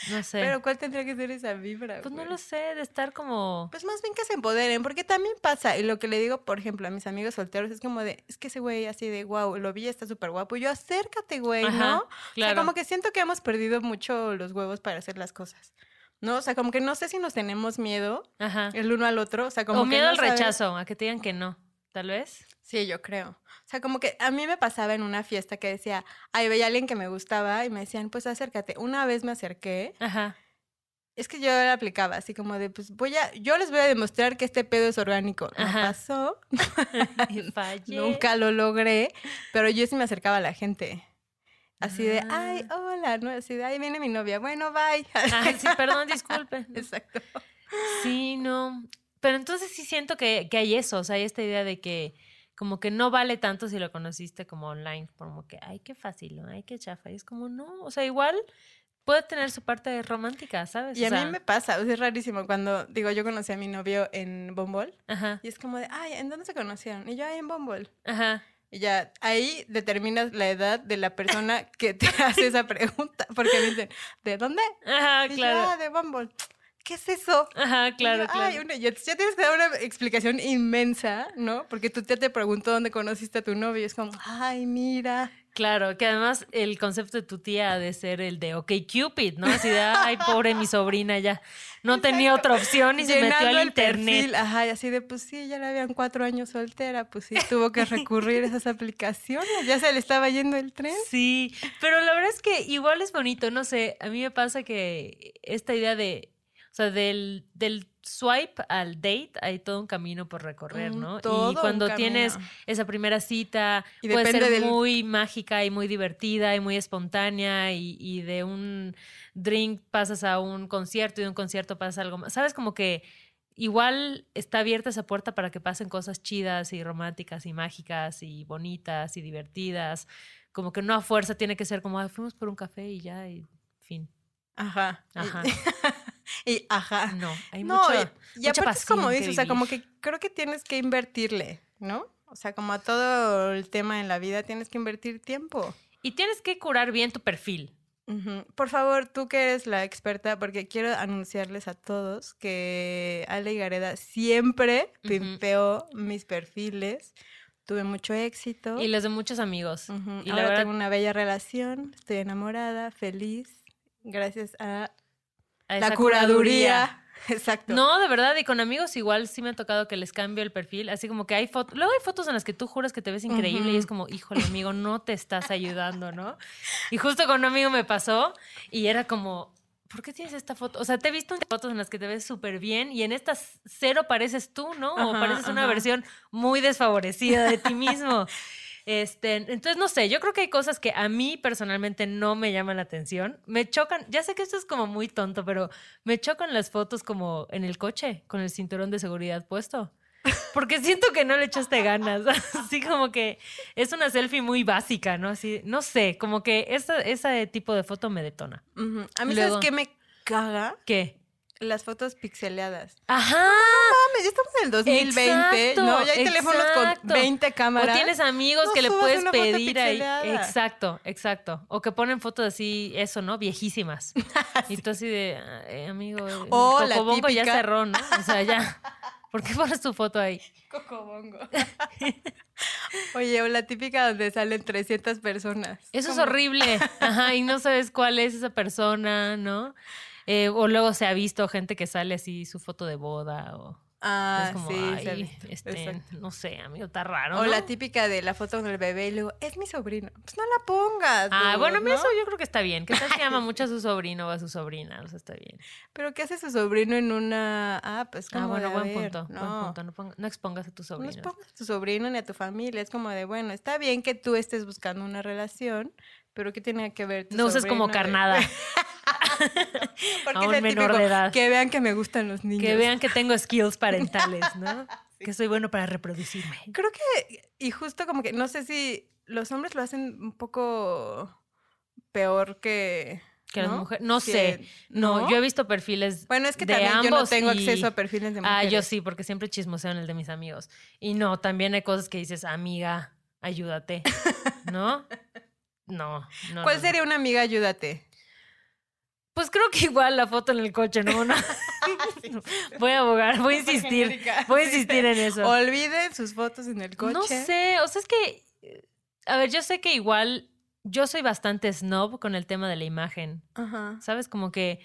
No sé. Pero ¿cuál tendría que ser esa vibra? pues no lo sé, de estar como... Pues más bien que se empoderen, porque también pasa, y lo que le digo, por ejemplo, a mis amigos solteros es como de, es que ese güey así de, wow, lo vi, está súper guapo, yo acércate, güey, Ajá, ¿no? O claro. sea, como que siento que hemos perdido mucho los huevos para hacer las cosas, ¿no? O sea, como que no sé si nos tenemos miedo Ajá. el uno al otro, o sea, como o que miedo no al rechazo, a que te digan que no, tal vez. Sí, yo creo. O sea, como que a mí me pasaba en una fiesta que decía, ay, veía a alguien que me gustaba y me decían, pues acércate. Una vez me acerqué, Ajá. es que yo la aplicaba así como de, pues voy a, yo les voy a demostrar que este pedo es orgánico. No Ajá. pasó, nunca lo logré, pero yo sí me acercaba a la gente. Así de, ay, Ah. hola, ¿no? Así de, ay, viene mi novia, bueno, bye. Ah, sí, perdón, disculpe. Exacto. Sí, no. Pero entonces sí siento que, que hay eso, o sea, hay esta idea de que como que no vale tanto si lo conociste como online, como que, ay, qué fácil, ¿no? ay, qué chafa. Y es como, no, o sea, igual puede tener su parte romántica, ¿sabes? Y O a sea, mí me pasa, o sea, es rarísimo cuando, digo, yo conocí a mi novio en Ajá, y es como de, ay, ¿en dónde se conocieron? Y yo, ay, en Bumble. ajá. Y ya ahí determinas la edad de la persona que te hace esa pregunta. Porque me dicen, ¿de dónde? Ajá, Y yo, claro. "Ah, de Bumble. ¿Qué es eso? Ajá, claro, yo, claro. Ya tienes que dar una explicación inmensa, ¿no? Porque tú ya te preguntó dónde conociste a tu novio. Y es como, ay, mira. Claro, que además el concepto de tu tía ha de ser el de OK Cupid, ¿no? Así de, ay, pobre mi sobrina ya. No tenía otra opción y se metió al el internet. perfil. Ajá, y así de, pues sí, ya le habían cuatro años soltera. Pues sí, tuvo que recurrir a esas aplicaciones. Ya se le estaba yendo el tren. Sí, pero la verdad es que igual es bonito, no sé, a mí me pasa que esta idea de, o sea, del, del swipe al date hay todo un camino por recorrer, ¿no? todo y cuando tienes esa primera cita, Y puede ser del- muy mágica y muy divertida y muy espontánea y, y de un drink pasas a un concierto y de un concierto pasas a algo más. Sabes, como que igual está abierta esa puerta para que pasen cosas chidas y románticas y mágicas y bonitas y divertidas. Como que no a fuerza tiene que ser como, "Ah, fuimos por un café y ya, y fin. Ajá. Ajá. Y, ajá. No, hay no, mucho, y, y mucha aparte es como dices, o sea, como que creo que tienes que invertirle, ¿no? O sea, como a todo el tema en la vida tienes que invertir tiempo. Y tienes que curar bien tu perfil. Por favor, tú que eres la experta, porque quiero anunciarles a todos que Ale Gareda siempre pimpeó mis perfiles. Tuve mucho éxito. Y los de muchos amigos. Y la Ahora verdad, tengo una bella relación, estoy enamorada, feliz, gracias a a la curaduría. Exacto. No, de verdad, y con amigos igual sí me ha tocado que les cambio el perfil, así como que hay fotos, luego hay fotos en las que tú juras que te ves increíble y es como, híjole amigo, no te estás ayudando, ¿no? Y justo con un amigo me pasó y era como, ¿por qué tienes esta foto? O sea, te he visto en fotos en las que te ves súper bien y en estas cero pareces tú, ¿no? O Ajá, pareces una versión muy desfavorecida de ti mismo. Este, entonces, no sé, yo creo que hay cosas que a mí personalmente no me llaman la atención. Me chocan, ya sé que esto es como muy tonto, pero me chocan las fotos como en el coche, con el cinturón de seguridad puesto. Porque siento que no le echaste ganas. Así como que es una selfie muy básica, ¿no? Así, no sé, como que esa, ese tipo de foto me detona. A mí, Luego- ¿sabes qué me caga? ¿Qué? Las fotos pixeleadas. Ajá. Mames, ya estamos en el 2020, Exacto, ¿no? Ya hay teléfonos exacto. con 20 cámaras. O tienes amigos No que le puedes pedir ahí. Exacto, exacto. O que ponen fotos así, eso, ¿no? Viejísimas. Y tú así de, "Ah, eh, amigo, el O la Cocobongo ya cerró, ¿no? O sea, ya. ¿Por qué pones tu foto ahí? Cocobongo. Oye, o la típica donde salen 300 personas. Eso es horrible. Ajá, y no sabes cuál es esa persona, ¿no? Eh, o luego se ha visto gente que sale así su foto de boda o Ah, es como, sí, se ha ay, visto. este, no sé, amigo, está raro. O ¿no? la típica de la foto con el bebé y luego, es mi sobrino. Pues no la pongas. Ah, dude, bueno, ¿no? eso yo creo que está bien. Que tal si ama mucho a su sobrino o a su sobrina? O sea, está bien. Pero ¿qué hace su sobrino en una app? Es como Ah, bueno, de, buen ver, punto. No, Buen punto. No, ponga- no expongas a tus no sobrinos. expongas a tu sobrino ni a tu familia. Es como de, bueno, está bien que tú estés buscando una relación, pero ¿qué tiene que ver tu No uses como sobrino carnada. Porque a es un el menor típico, de edad. Que vean que me gustan los niños. que vean que tengo skills parentales, ¿no? Que soy bueno para reproducirme. Creo que, y justo como que, no sé si los hombres lo hacen un poco peor que... Que las mujeres. No Que- sé. No, yo he visto perfiles. Bueno, es que de también yo no tengo y- acceso a perfiles de mujeres. Ah, yo sí, porque siempre chismoseo en el de mis amigos. Y no, también hay cosas que dices, amiga, ayúdate. ¿No? No, no. ¿Cuál sería una amiga? Ayúdate. Pues creo que igual la foto en el coche, ¿no? No. Voy a abogar, voy a insistir. Voy a insistir en eso. Olviden sus fotos en el coche. No sé, o sea, es que, a ver, yo sé que igual yo soy bastante snob con el tema de la imagen, Ajá. ¿sabes? Como que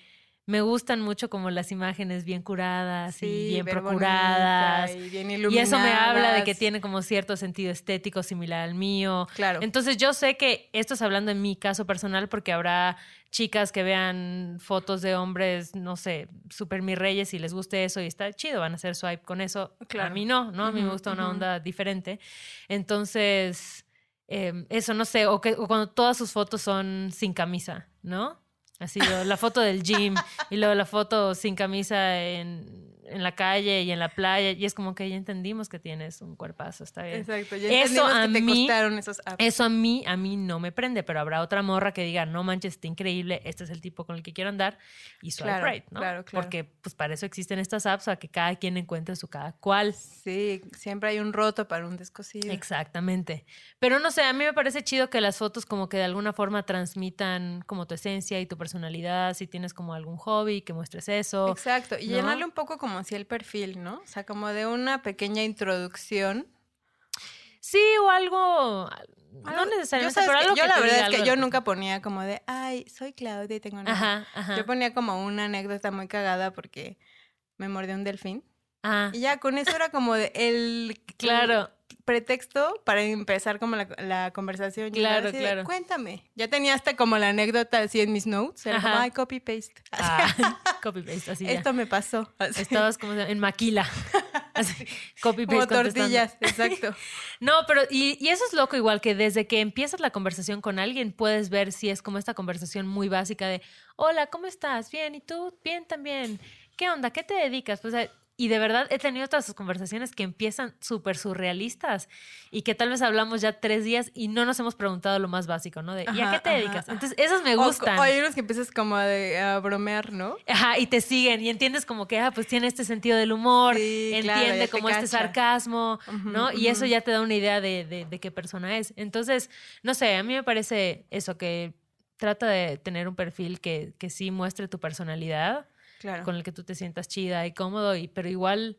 me gustan mucho como las imágenes bien curadas Sí, y bien procuradas. Y, bien Y eso me habla de que iluminadas. tiene como cierto sentido estético similar al mío. Claro. Entonces yo sé que esto es hablando en mi caso personal porque habrá chicas que vean fotos de hombres, no sé, super mis reyes y les guste eso y está chido, van a hacer swipe con eso. A Claro. mí no, ¿no? A mí me gusta una onda diferente. Entonces, eh, eso no sé, o, que, o cuando todas sus fotos son sin camisa, ¿no? Así, la foto del gym y luego la foto sin camisa en, en la calle y en la playa. Y es como que ya entendimos que tienes un cuerpazo, está bien. Exacto. Ya Eso entendimos a que te mí- costaron esos apps. Eso a mí, a mí no me prende, pero habrá otra morra que diga, no manches, está increíble, este es el tipo con el que quiero andar y swipe Claro, right, ¿no? claro, claro. Porque pues para eso existen estas apps, para que cada quien encuentre su cada cual. Sí, siempre hay un roto para un descosido. Exactamente. Pero no sé, a mí me parece chido que las fotos como que de alguna forma transmitan como tu esencia y tu personalidad, si tienes como algún hobby, que muestres eso. Exacto, y ¿no? llenarle un poco como si el perfil, ¿no? O sea, como de una pequeña introducción. Sí, o algo, no necesariamente, yo, que- que la verdad es que algo yo nunca ponía como de, ay, soy Claudia y tengo una... Ajá, ajá. Yo ponía como una anécdota muy cagada porque me mordió un delfín. Ah, Y ya con eso era como de el, claro. Pretexto para empezar como la, la conversación. Claro, de, claro. Cuéntame. Ya tenía hasta como la anécdota así en mis notes. Era como, ay, copy paste. Ah, copy paste, así ya. Esto me pasó. Así, Estabas como en maquila. Así, copy como paste contestando. tortillas, exacto. No, pero y, y eso es loco igual que desde que empiezas la conversación con alguien puedes ver si es como esta conversación muy básica de hola, ¿cómo estás? Bien, ¿y tú? Bien también. ¿Qué onda? ¿Qué te dedicas? Pues y de verdad he tenido todas esas conversaciones que empiezan súper surrealistas y que tal vez hablamos ya tres días y no nos hemos preguntado lo más básico, ¿no? De ¿y a Ajá, qué te ajá, dedicas? ajá. Entonces, esas me O- gustan. O, hay unos que empiezas como de, a bromear, ¿no? Ajá, y te siguen y entiendes como que, ah, pues tiene este sentido del humor, Sí, claro, entiende te como este sarcasmo, Ujú, ¿no? Y eso ya te da una idea de, de- de qué persona es. Entonces, no sé, a mí me parece eso, que trata de tener un perfil que, que sí muestre tu personalidad, Claro. con el que tú te sientas chida y cómodo, y, pero igual,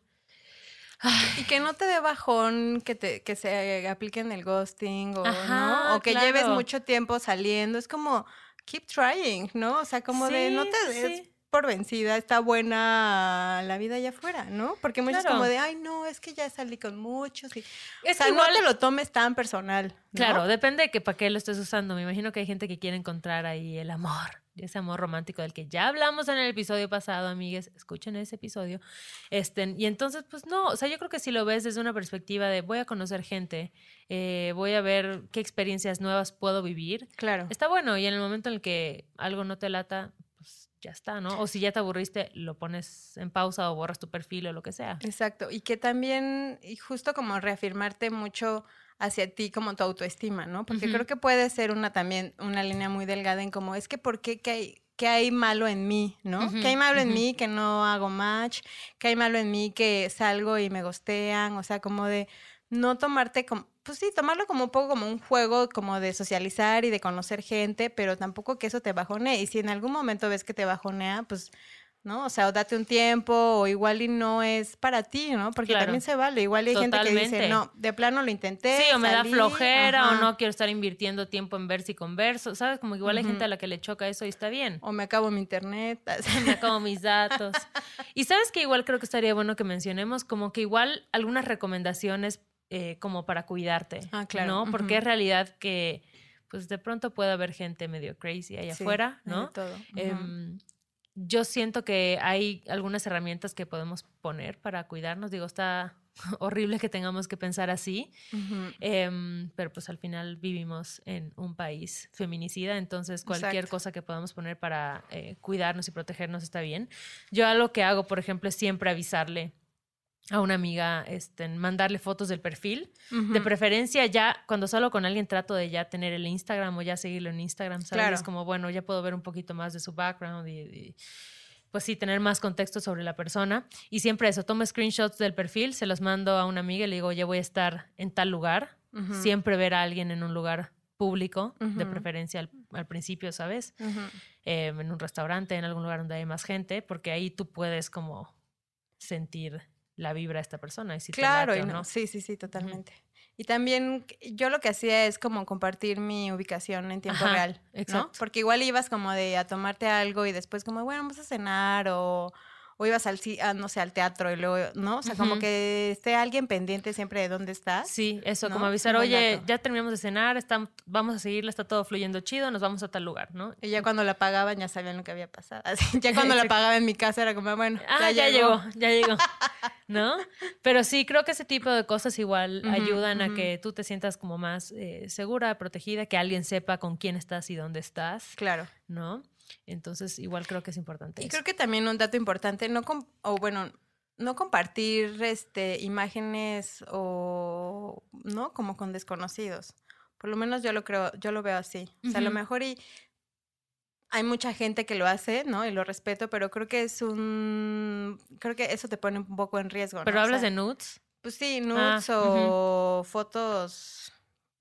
Y que no te dé bajón que, te, que se aplique en el ghosting o, Ajá, ¿no? o que claro. lleves mucho tiempo saliendo. Es como, keep trying, ¿no? O sea, como de no te des sí. por vencida, está buena la vida allá afuera, ¿no? Porque muchos Claro. como de, ay, no, es que ya salí con muchos. Y... es o sea, igual, no te lo tomes tan personal. ¿no? claro, depende de que para qué lo estés usando. Me imagino que hay gente que quiere encontrar ahí el amor, ese amor romántico del que ya hablamos en el episodio pasado, amigues. Escuchen ese episodio. Este, y entonces, pues no, o sea, yo creo que si lo ves desde una perspectiva de voy a conocer gente, eh, voy a ver qué experiencias nuevas puedo vivir, Claro. está bueno. Y en el momento en el que algo no te lata, pues ya está, ¿no? O si ya te aburriste, lo pones en pausa o borras tu perfil o lo que sea. Exacto, y que también, y justo como reafirmarte mucho hacia ti como tu autoestima, ¿no? Porque creo que puede ser una también, una línea muy delgada en como, es que ¿por qué que hay, qué hay malo en mí, ¿no? Ujú, ¿Qué hay malo en mí que no hago match? ¿Qué hay malo en mí que salgo y me gostean? O sea, como de no tomarte como, pues sí, tomarlo como un poco como un juego, como de socializar y de conocer gente, pero tampoco que eso te bajonee. Y si en algún momento ves que te bajonea, pues ¿no? O sea, o date un tiempo, o igual y no es para ti, ¿no? Porque Claro. también se vale. Igual hay gente que dice, no, de plano lo intenté. Sí, o me da flojera, o no quiero estar invirtiendo tiempo en verse y converso, ¿sabes? Como igual hay gente a la que le choca eso y está bien. O me acabo mi internet. Me acabo mis datos. Y sabes que igual creo que estaría bueno que mencionemos como que igual algunas recomendaciones eh, como para cuidarte, Ah, claro, ¿no? Porque es realidad que pues de pronto puede haber gente medio crazy allá Sí, afuera, ¿no? todo. Em, yo siento que hay algunas herramientas que podemos poner para cuidarnos. Digo, está horrible que tengamos que pensar así. Em, pero pues al final vivimos en un país feminicida, entonces cualquier Exacto. cosa que podamos poner para eh, cuidarnos y protegernos está bien. Yo algo que hago, por ejemplo, es siempre avisarle a una amiga, este, mandarle fotos del perfil. De preferencia ya, cuando salgo con alguien trato de ya tener el Instagram o ya seguirlo en Instagram, ¿sabes? Claro. Es como, bueno, ya puedo ver un poquito más de su background y, y, pues sí, tener más contexto sobre la persona. Y siempre eso, tomo screenshots del perfil, se los mando a una amiga y le digo, ya voy a estar en tal lugar. Siempre ver a alguien en un lugar público, de preferencia al, al principio, ¿sabes? Ujú. Eh, en un restaurante, en algún lugar donde hay más gente, porque ahí tú puedes como sentir la vibra de esta persona y si te Claro, late y no- no. sí, sí, sí, totalmente. Y también yo lo que hacía es como compartir mi ubicación en tiempo Ajá, real, ¿no? exacto. Porque igual ibas como de a tomarte algo y después como, bueno, vamos a cenar o, o ibas al, a, no sé, al teatro y luego, ¿no? O sea, como Ujú. que esté alguien pendiente siempre de dónde estás. Sí, eso, ¿no? como avisar, oye, ya terminamos de cenar, estamos, vamos a seguirla, está todo fluyendo chido, nos vamos a tal lugar, ¿no? Y ya cuando la pagaban ya sabían lo que había pasado. Así, ya cuando la pagaba en mi casa era como, bueno, Ah, ya, llegó. ya llegó. ¿No? Pero sí, creo que ese tipo de cosas igual ayudan a que tú te sientas como más eh, segura, protegida, que alguien sepa con quién estás y dónde estás, Claro. ¿no? Entonces, igual creo que es importante. Y eso. creo que también un dato importante, no o bueno, no compartir este imágenes o no como con desconocidos. Por lo menos yo lo creo, yo lo veo así. O sea, a lo mejor y hay mucha gente que lo hace, ¿no? Y lo respeto, pero creo que es un creo que eso te pone un poco en riesgo, Pero ¿no? O hablas sea, de nudes. pues sí, Ah, nudes o fotos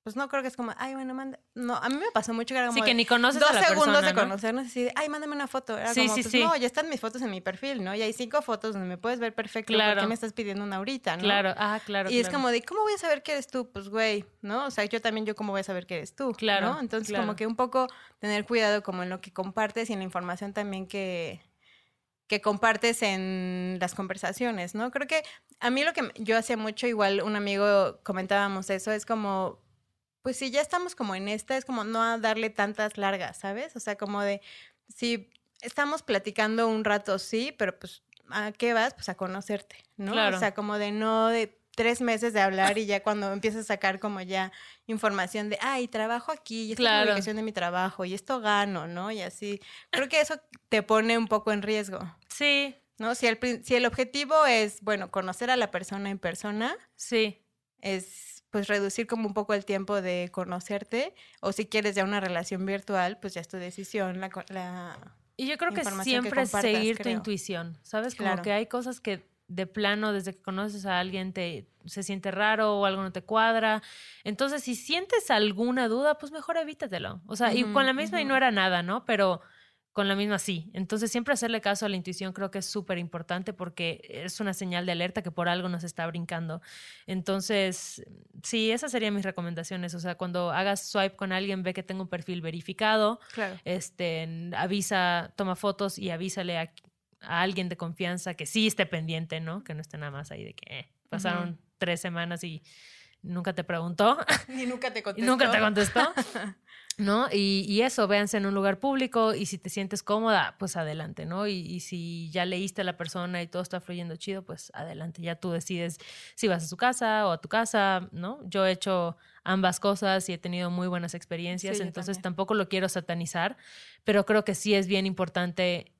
pues no creo que es como, ay, bueno, manda. No, a mí me pasó mucho que era como Sí, que ni conoces dos a la segundos persona, de ¿no? conocernos así de, ay, mándame una foto. Era Sí, como, sí, pues, sí. no, ya están mis fotos en mi perfil, ¿no? Y hay cinco fotos donde me puedes ver perfecto. ¿Por Claro. qué me estás pidiendo una ahorita, no? Claro, ah, claro. Y es como de, ¿cómo voy a saber que eres tú? Pues, güey, ¿no? O sea, yo también, yo cómo voy a saber que eres tú, Claro, ¿no? Entonces, claro. como que un poco tener cuidado como en lo que compartes y en la información también que, que compartes en las conversaciones, ¿no? Creo que a mí lo que yo hacía mucho, igual un amigo comentábamos eso, es como, pues si ya estamos como en esta, es como no a darle tantas largas, ¿sabes? O sea, como de, si estamos platicando un rato, sí, pero pues, ¿a qué vas? Pues a conocerte, ¿no? Claro. O sea, como de no de tres meses de hablar y ya cuando empiezas a sacar como ya información de, ay, trabajo aquí, y esta es Claro. la ubicación de mi trabajo, y esto gano, ¿no? Y así, creo que eso te pone un poco en riesgo, Sí, ¿no? Si el, si el objetivo es, bueno, conocer a la persona en persona, sí. es pues reducir como un poco el tiempo de conocerte, o si quieres ya una relación virtual, pues ya es tu decisión, la... la... Y yo creo que que siempre compartas, seguir tu intuición, ¿sabes? Como Claro. que hay cosas que de plano, desde que conoces a alguien, te se siente raro o algo no te cuadra. Entonces, si sientes alguna duda, pues mejor evítatelo. O sea, y con la misma y no era nada, ¿no? Pero con la misma sí. Entonces, siempre hacerle caso a la intuición creo que es súper importante porque es una señal de alerta que por algo nos está brincando. Entonces, sí, esas serían mis recomendaciones. O sea, cuando hagas swipe con alguien, ve que tengo un perfil verificado, Claro. este, avisa, toma fotos y avísale a, a alguien de confianza que sí esté pendiente, ¿no? Que no esté nada más ahí de que eh, pasaron tres semanas y nunca te preguntó Y nunca te y contestó. nunca te contestó, ¿no? Y, y eso, véanse en un lugar público y si te sientes cómoda, pues adelante, ¿no? Y, y si ya leíste a la persona y todo está fluyendo chido, pues adelante, ya tú decides si vas a su casa o a tu casa, ¿no? Yo he hecho ambas cosas y he tenido muy buenas experiencias, Sí, entonces tampoco lo quiero satanizar, pero creo que sí es bien importante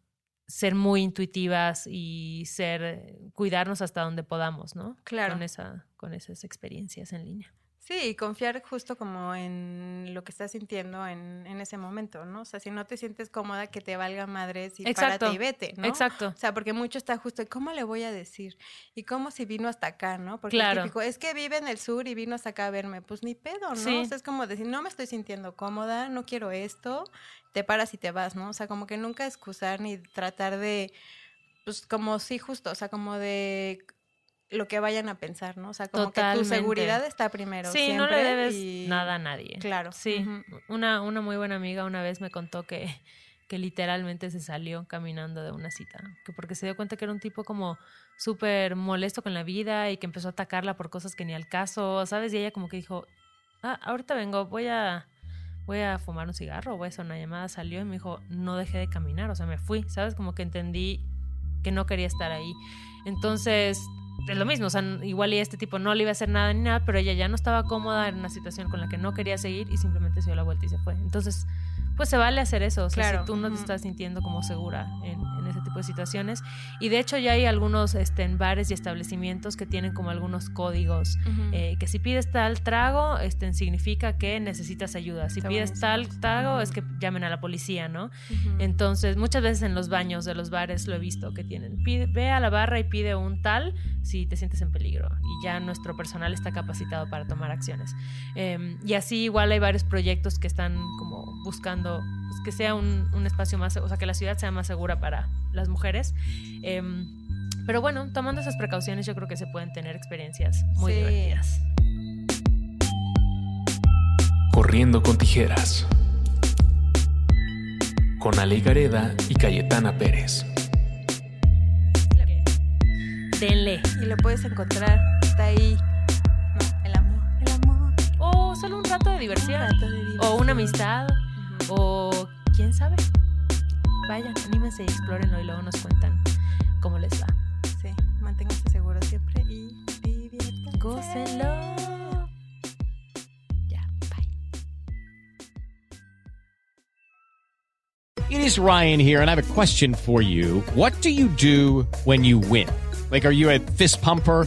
ser muy intuitivas y ser cuidarnos hasta donde podamos, ¿no? Claro. Con esa con esas experiencias en línea. Sí, y confiar justo como en lo que estás sintiendo en, en ese momento, ¿no? O sea, si no te sientes cómoda, que te valga madres y Exacto. párate y vete, ¿no? Exacto. O sea, porque mucho está justo, ¿cómo le voy a decir? ¿Y cómo si vino hasta acá, no? Porque Claro. típico, es que vive en el sur y vino hasta acá a verme. Pues ni pedo, ¿no? Sí. O sea, es como decir, no me estoy sintiendo cómoda, no quiero esto, te paras y te vas, ¿no? O sea, como que nunca excusar ni tratar de, pues como sí, justo, o sea, como de lo que vayan a pensar, ¿no? O sea, como que tu seguridad está primero. Sí, no le siempre, debes y- nada a nadie. Claro. Sí, una, una muy buena amiga una vez me contó que, que literalmente se salió caminando de una cita, que porque se dio cuenta que era un tipo como súper molesto con la vida y que empezó a atacarla por cosas que ni al caso, ¿sabes? Y ella como que dijo, ah, ahorita vengo, voy a, voy a fumar un cigarro, voy a hacer una llamada, salió y me dijo, no dejé de caminar, o sea, me fui, ¿sabes? Como que entendí que no quería estar ahí. Entonces, es lo mismo, o sea, igual y este tipo no le iba a hacer nada ni nada, pero ella ya no estaba cómoda en una situación con la que no quería seguir y simplemente se dio la vuelta y se fue. Entonces, pues se vale hacer eso, o sea, Claro, si tú no te estás sintiendo como segura en, en ese tipo de situaciones. Y de hecho ya hay algunos este, en bares y establecimientos que tienen como algunos códigos, Ujú. eh, que si pides tal trago, este, significa que necesitas ayuda. Si Está pides buenísimo tal trago, es que llamen a la policía, ¿no? Ujú. Entonces, muchas veces en los baños de los bares lo he visto que tienen. Pide, ve a la barra y pide un tal si te sientes en peligro. Y ya nuestro personal está capacitado para tomar acciones. Eh, y así igual hay varios proyectos que están como buscando pues, que sea un, un espacio más, o sea, que la ciudad sea más segura para las mujeres. Eh, pero bueno, tomando esas precauciones yo creo que se pueden tener experiencias muy Sí. divertidas. Corriendo con tijeras. Con Ale Gareda y Cayetana Pérez. Denle. Y lo puedes encontrar. Está ahí. No, el amor. El amor. O solo un rato de diversión. Un rato de diversión. O una amistad. O quién sabe. Vayan, anímense y explórenlo y luego nos cuentan cómo les va. Sí, manténganse seguros siempre y diviértanse. Gócenlo. Ya, bye. It is Ryan here, and I have a question for you. What do you do when you win? Like, are you a fist pumper?